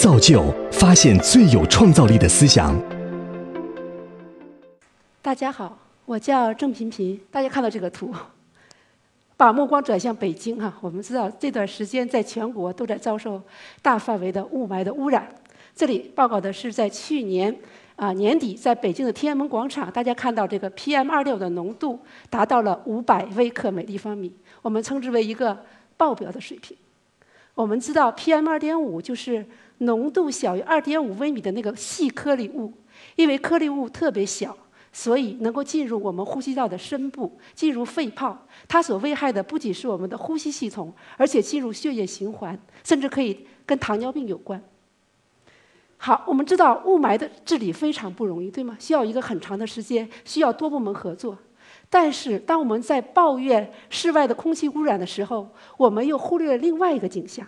造就发现最有创造力的思想。大家好，我叫郑频频。大家看到这个图，把目光转向北京哈。我们知道这段时间在全国都在遭受大范围的雾霾的污染。这里报告的是在去年啊年底，在北京的天安门广场，大家看到这个 PM 二六的浓度达到了五百微克每立方米，我们称之为一个爆表的水平。我们知道 PM 二点五就是浓度小于二点五微米的那个细颗粒物，因为颗粒物特别小，所以能够进入我们呼吸道的深部，进入肺泡。它所危害的不仅是我们的呼吸系统，而且进入血液循环，甚至可以跟糖尿病有关。好，我们知道雾霾的治理非常不容易，对吗？需要一个很长的时间，需要多部门合作。但是，当我们在抱怨室外的空气污染的时候，我们又忽略了另外一个景象。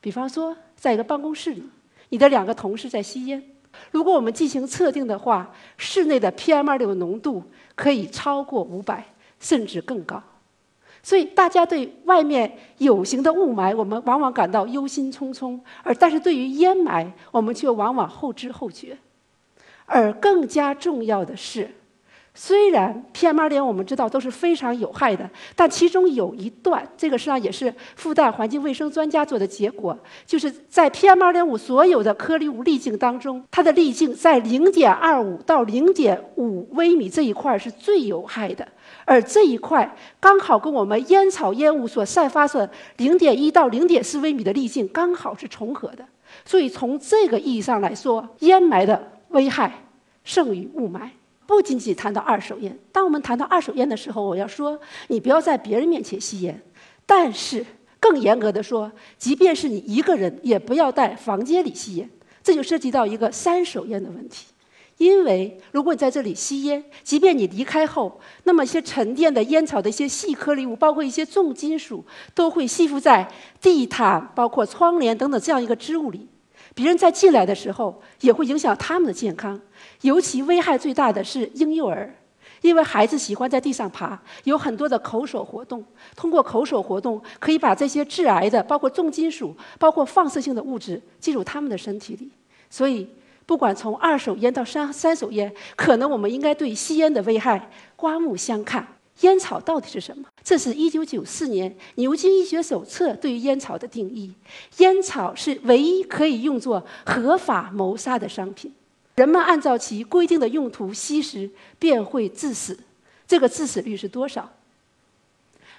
比方说，在一个办公室里，你的两个同事在吸烟。如果我们进行测定的话，室内的 PM2.5 浓度可以超过五百，甚至更高。所以，大家对外面有形的雾霾，我们往往感到忧心忡忡；而但是对于烟霾，我们却往往后知后觉。而更加重要的是。虽然 PM2.5 我们知道都是非常有害的，但其中有一段，这个实际上也是复旦环境卫生专家做的结果，就是在 PM2.5 所有的颗粒物粒径当中，它的粒径在0.25到0.5微米这一块是最有害的，而这一块刚好跟我们烟草烟雾所散发的0.1到0.4微米的粒径刚好是重合的，所以从这个意义上来说，烟霾的危害胜于雾霾。不仅仅谈到二手烟，当我们谈到二手烟的时候，我要说，你不要在别人面前吸烟。但是更严格的说，即便是你一个人，也不要在房间里吸烟。这就涉及到一个三手烟的问题。因为如果你在这里吸烟，即便你离开后，那么一些沉淀的烟草的一些细颗粒物，包括一些重金属，都会吸附在地毯、包括窗帘等等这样一个织物里。别人在进来的时候，也会影响他们的健康。尤其危害最大的是婴幼儿，因为孩子喜欢在地上爬，有很多的口手活动。通过口手活动，可以把这些致癌的，包括重金属、包括放射性的物质进入他们的身体里。所以，不管从二手烟到三三手烟，可能我们应该对吸烟的危害刮目相看。烟草到底是什么？这是一九九四年牛津医学手册对于烟草的定义：烟草是唯一可以用作合法谋杀的商品。人们按照其规定的用途吸食，便会致死。这个致死率是多少？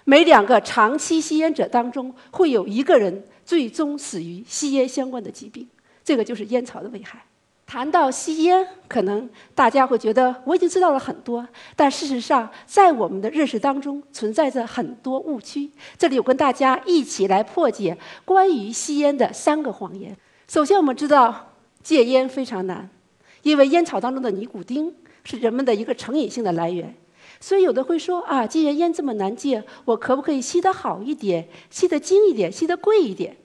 每两个长期吸烟者当中，会有一个人最终死于吸烟相关的疾病。这个就是烟草的危害。谈到吸烟，可能大家会觉得我已经知道了很多，但事实上，在我们的认识当中存在着很多误区。这里我跟大家一起来破解关于吸烟的三个谎言。首先，我们知道戒烟非常难。因为烟草当中的尼古丁是人们的一个成瘾性的来源，所以有的会说啊，既然烟这么难戒，我可不可以吸得好一点，吸得精一点，吸得贵一点？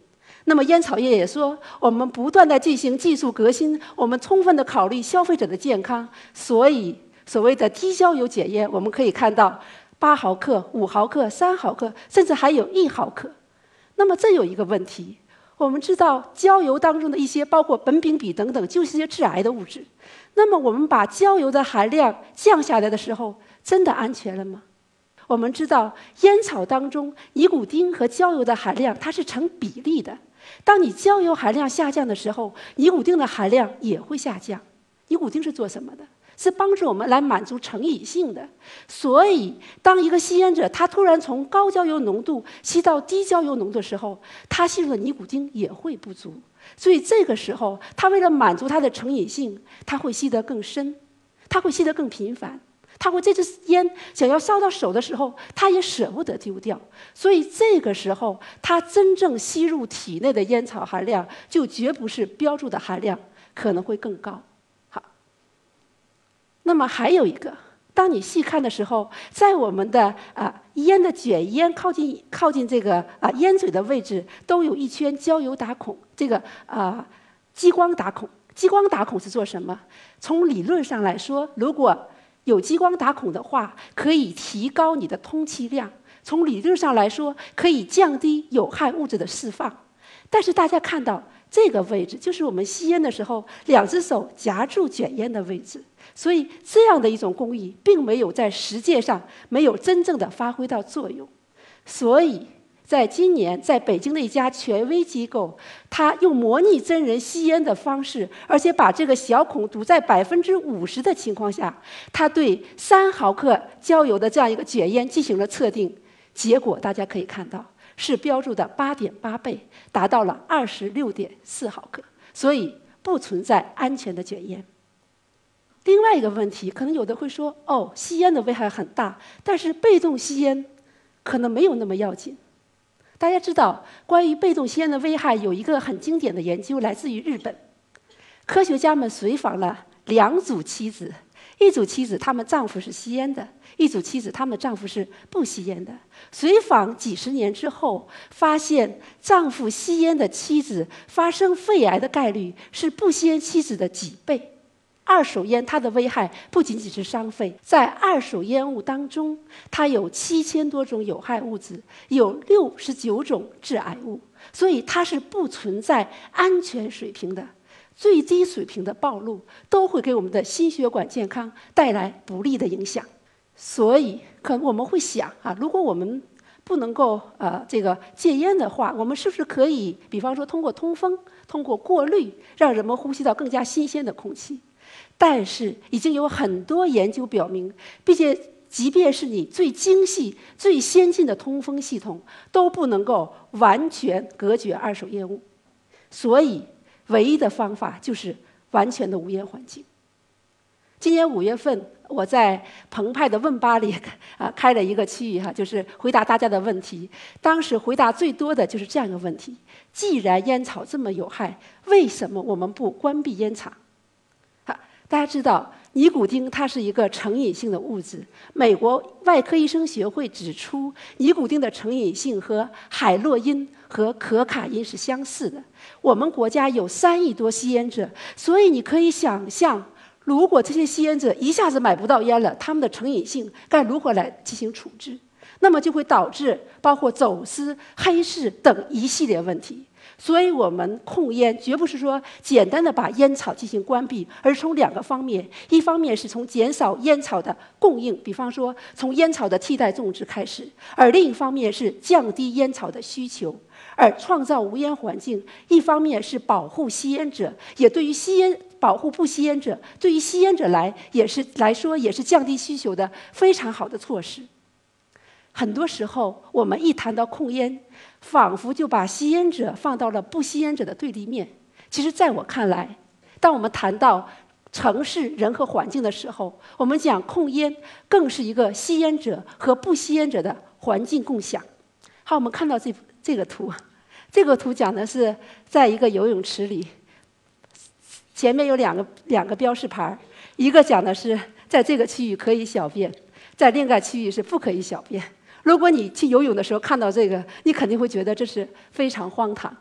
那么烟草业也说，我们不断的进行技术革新，我们充分的考虑消费者的健康，所以所谓的低焦油戒烟，我们可以看到八毫克、五毫克、三毫克，甚至还有一毫克。那么这有一个问题。我们知道焦油当中的一些，包括苯丙芘等等，就是一些致癌的物质。那么我们把焦油的含量降下来的时候，真的安全了吗？我们知道烟草当中尼古丁和焦油的含量它是成比例的。当你焦油含量下降的时候，尼古丁的含量也会下降。尼古丁是做什么的？是帮助我们来满足成瘾性的，所以当一个吸烟者他突然从高焦油浓度吸到低焦油浓度的时候，他吸入的尼古丁也会不足，所以这个时候他为了满足他的成瘾性，他会吸得更深，他会吸得更频繁，他会这支烟想要烧到手的时候，他也舍不得丢掉，所以这个时候他真正吸入体内的烟草含量就绝不是标注的含量，可能会更高。好那么还有一个，当你细看的时候，在我们的啊烟的卷烟靠近靠近这个啊烟嘴的位置，都有一圈焦油打孔。这个啊激光打孔，激光打孔是做什么？从理论上来说，如果有激光打孔的话，可以提高你的通气量。从理论上来说，可以降低有害物质的释放。但是大家看到这个位置，就是我们吸烟的时候两只手夹住卷烟的位置。所以这样的一种工艺，并没有在实践上没有真正的发挥到作用。所以。在今年，在北京的一家权威机构，他用模拟真人吸烟的方式，而且把这个小孔堵在百分之五十的情况下，他对三毫克焦油的这样一个卷烟进行了测定，结果大家可以看到是标注的八点八倍，达到了二十六点四毫克，所以不存在安全的卷烟。另外一个问题，可能有的会说：“哦，吸烟的危害很大，但是被动吸烟可能没有那么要紧。”大家知道，关于被动吸烟的危害，有一个很经典的研究，来自于日本。科学家们随访了两组妻子，一组妻子她们丈夫是吸烟的，一组妻子她们丈夫是不吸烟的。随访几十年之后，发现丈夫吸烟的妻子发生肺癌的概率是不吸烟妻子的几倍。二手烟它的危害不仅仅是伤肺，在二手烟雾当中，它有七千多种有害物质，有六十九种致癌物，所以它是不存在安全水平的，最低水平的暴露都会给我们的心血管健康带来不利的影响。所以，可能我们会想啊，如果我们不能够呃这个戒烟的话，我们是不是可以，比方说通过通风、通过过滤，让人们呼吸到更加新鲜的空气？但是已经有很多研究表明，并且即便是你最精细、最先进的通风系统，都不能够完全隔绝二手烟雾。所以，唯一的方法就是完全的无烟环境。今年五月份，我在澎湃的问吧里 啊开了一个区域哈，就是回答大家的问题。当时回答最多的就是这样一个问题：既然烟草这么有害，为什么我们不关闭烟厂？大家知道，尼古丁它是一个成瘾性的物质。美国外科医生学会指出，尼古丁的成瘾性和海洛因和可卡因是相似的。我们国家有三亿多吸烟者，所以你可以想象，如果这些吸烟者一下子买不到烟了，他们的成瘾性该如何来进行处置？那么就会导致包括走私、黑市等一系列问题。所以我们控烟绝不是说简单的把烟草进行关闭，而是从两个方面：一方面是从减少烟草的供应，比方说从烟草的替代种植开始；而另一方面是降低烟草的需求，而创造无烟环境。一方面是保护吸烟者，也对于吸烟保护不吸烟者，对于吸烟者来也是来说也是降低需求的非常好的措施。很多时候，我们一谈到控烟，仿佛就把吸烟者放到了不吸烟者的对立面。其实，在我看来，当我们谈到城市人和环境的时候，我们讲控烟，更是一个吸烟者和不吸烟者的环境共享。好，我们看到这这个图，这个图讲的是在一个游泳池里，前面有两个两个标识牌一个讲的是在这个区域可以小便，在另一个区域是不可以小便。如果你去游泳的时候看到这个，你肯定会觉得这是非常荒唐。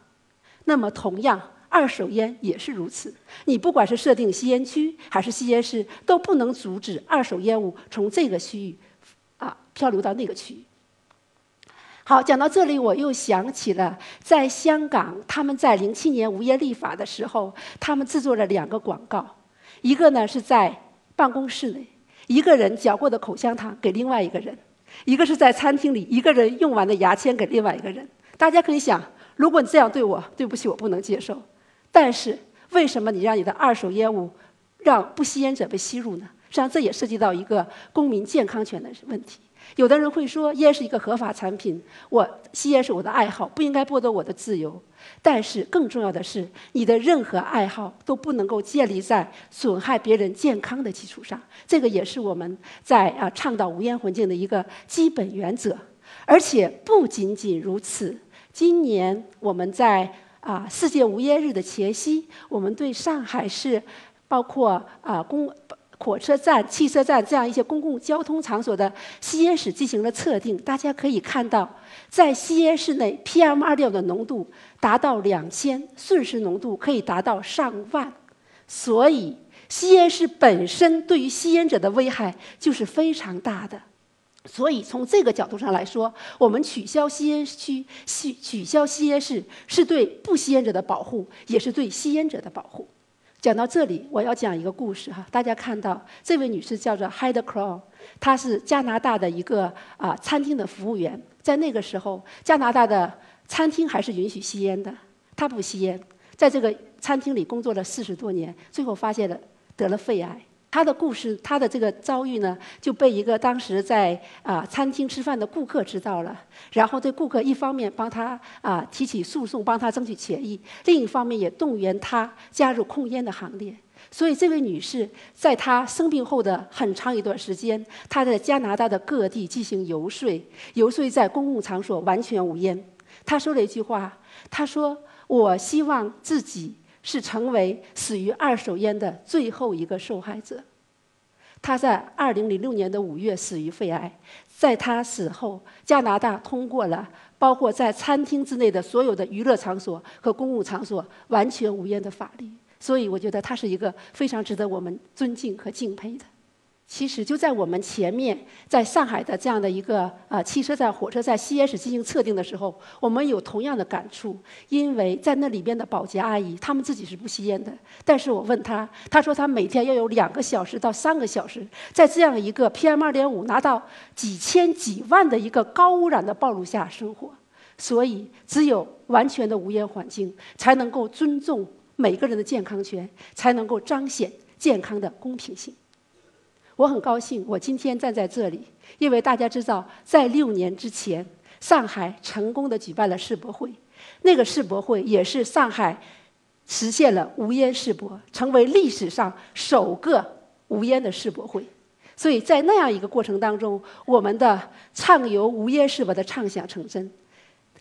那么，同样，二手烟也是如此。你不管是设定吸烟区还是吸烟室，都不能阻止二手烟雾从这个区域啊漂流到那个区域。好，讲到这里，我又想起了在香港，他们在零七年无烟立法的时候，他们制作了两个广告，一个呢是在办公室内，一个人嚼过的口香糖给另外一个人。一个是在餐厅里，一个人用完的牙签给另外一个人。大家可以想，如果你这样对我，对不起，我不能接受。但是，为什么你让你的二手烟雾让不吸烟者被吸入呢？实际上，这也涉及到一个公民健康权的问题。有的人会说，烟是一个合法产品，我吸烟是我的爱好，不应该剥夺我的自由。但是，更重要的是，你的任何爱好都不能够建立在损害别人健康的基础上。这个也是我们在啊倡导无烟环境的一个基本原则。而且不仅仅如此，今年我们在啊世界无烟日的前夕，我们对上海市包括啊公。火车站、汽车站这样一些公共交通场所的吸烟室进行了测定，大家可以看到，在吸烟室内，PM2.5 的浓度达到两千，瞬时浓度可以达到上万。所以，吸烟室本身对于吸烟者的危害就是非常大的。所以从这个角度上来说，我们取消吸烟区、取取消吸烟室，是对不吸烟者的保护，也是对吸烟者的保护。讲到这里，我要讲一个故事哈。大家看到这位女士叫做 Heather Crow，她是加拿大的一个啊餐厅的服务员。在那个时候，加拿大的餐厅还是允许吸烟的，她不吸烟，在这个餐厅里工作了四十多年，最后发现了得了肺癌。他的故事，他的这个遭遇呢，就被一个当时在啊餐厅吃饭的顾客知道了。然后这顾客一方面帮他啊提起诉讼，帮他争取权益，另一方面也动员他加入控烟的行列。所以这位女士在她生病后的很长一段时间，她在加拿大的各地进行游说，游说在公共场所完全无烟。她说了一句话：“她说我希望自己。”是成为死于二手烟的最后一个受害者。他在二零零六年的五月死于肺癌。在他死后，加拿大通过了包括在餐厅之内的所有的娱乐场所和公共场所完全无烟的法律。所以，我觉得他是一个非常值得我们尊敬和敬佩的。其实就在我们前面，在上海的这样的一个呃汽车站、火车站吸烟室进行测定的时候，我们有同样的感触，因为在那里边的保洁阿姨，她们自己是不吸烟的，但是我问她，她说她每天要有两个小时到三个小时，在这样一个 PM 二点五拿到几千几万的一个高污染的暴露下生活，所以只有完全的无烟环境，才能够尊重每个人的健康权，才能够彰显健康的公平性。我很高兴，我今天站在这里，因为大家知道，在六年之前，上海成功的举办了世博会，那个世博会也是上海实现了无烟世博，成为历史上首个无烟的世博会。所以在那样一个过程当中，我们的畅游无烟世博的畅想成真。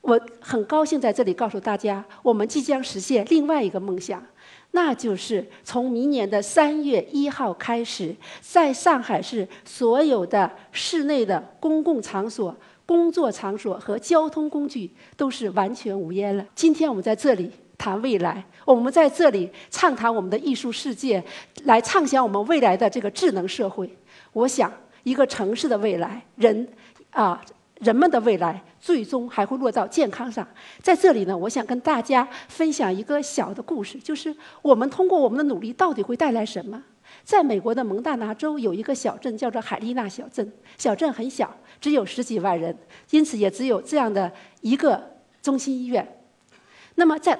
我很高兴在这里告诉大家，我们即将实现另外一个梦想。那就是从明年的三月一号开始，在上海市所有的室内的公共场所、工作场所和交通工具都是完全无烟了。今天我们在这里谈未来，我们在这里畅谈我们的艺术世界，来畅想我们未来的这个智能社会。我想，一个城市的未来，人啊。人们的未来最终还会落到健康上。在这里呢，我想跟大家分享一个小的故事，就是我们通过我们的努力到底会带来什么？在美国的蒙大拿州有一个小镇叫做海丽娜小镇，小镇很小，只有十几万人，因此也只有这样的一个中心医院。那么在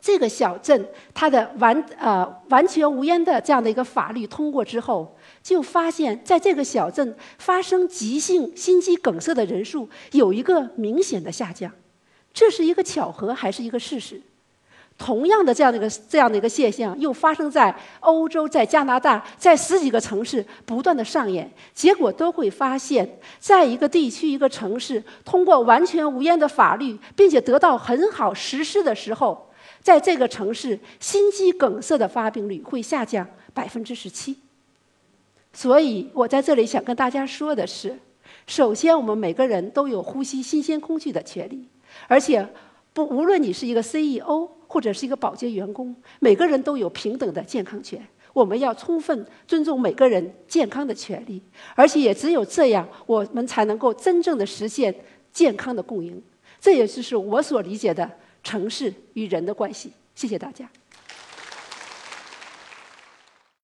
这个小镇，它的完呃完全无烟的这样的一个法律通过之后。就发现，在这个小镇发生急性心肌梗塞的人数有一个明显的下降，这是一个巧合还是一个事实？同样的这样的一个这样的一个现象，又发生在欧洲、在加拿大、在十几个城市不断的上演，结果都会发现，在一个地区、一个城市通过完全无烟的法律，并且得到很好实施的时候，在这个城市心肌梗塞的发病率会下降百分之十七。所以我在这里想跟大家说的是：首先，我们每个人都有呼吸新鲜空气的权利，而且不无论你是一个 CEO 或者是一个保洁员工，每个人都有平等的健康权。我们要充分尊重每个人健康的权利，而且也只有这样，我们才能够真正的实现健康的共赢。这也就是我所理解的城市与人的关系。谢谢大家。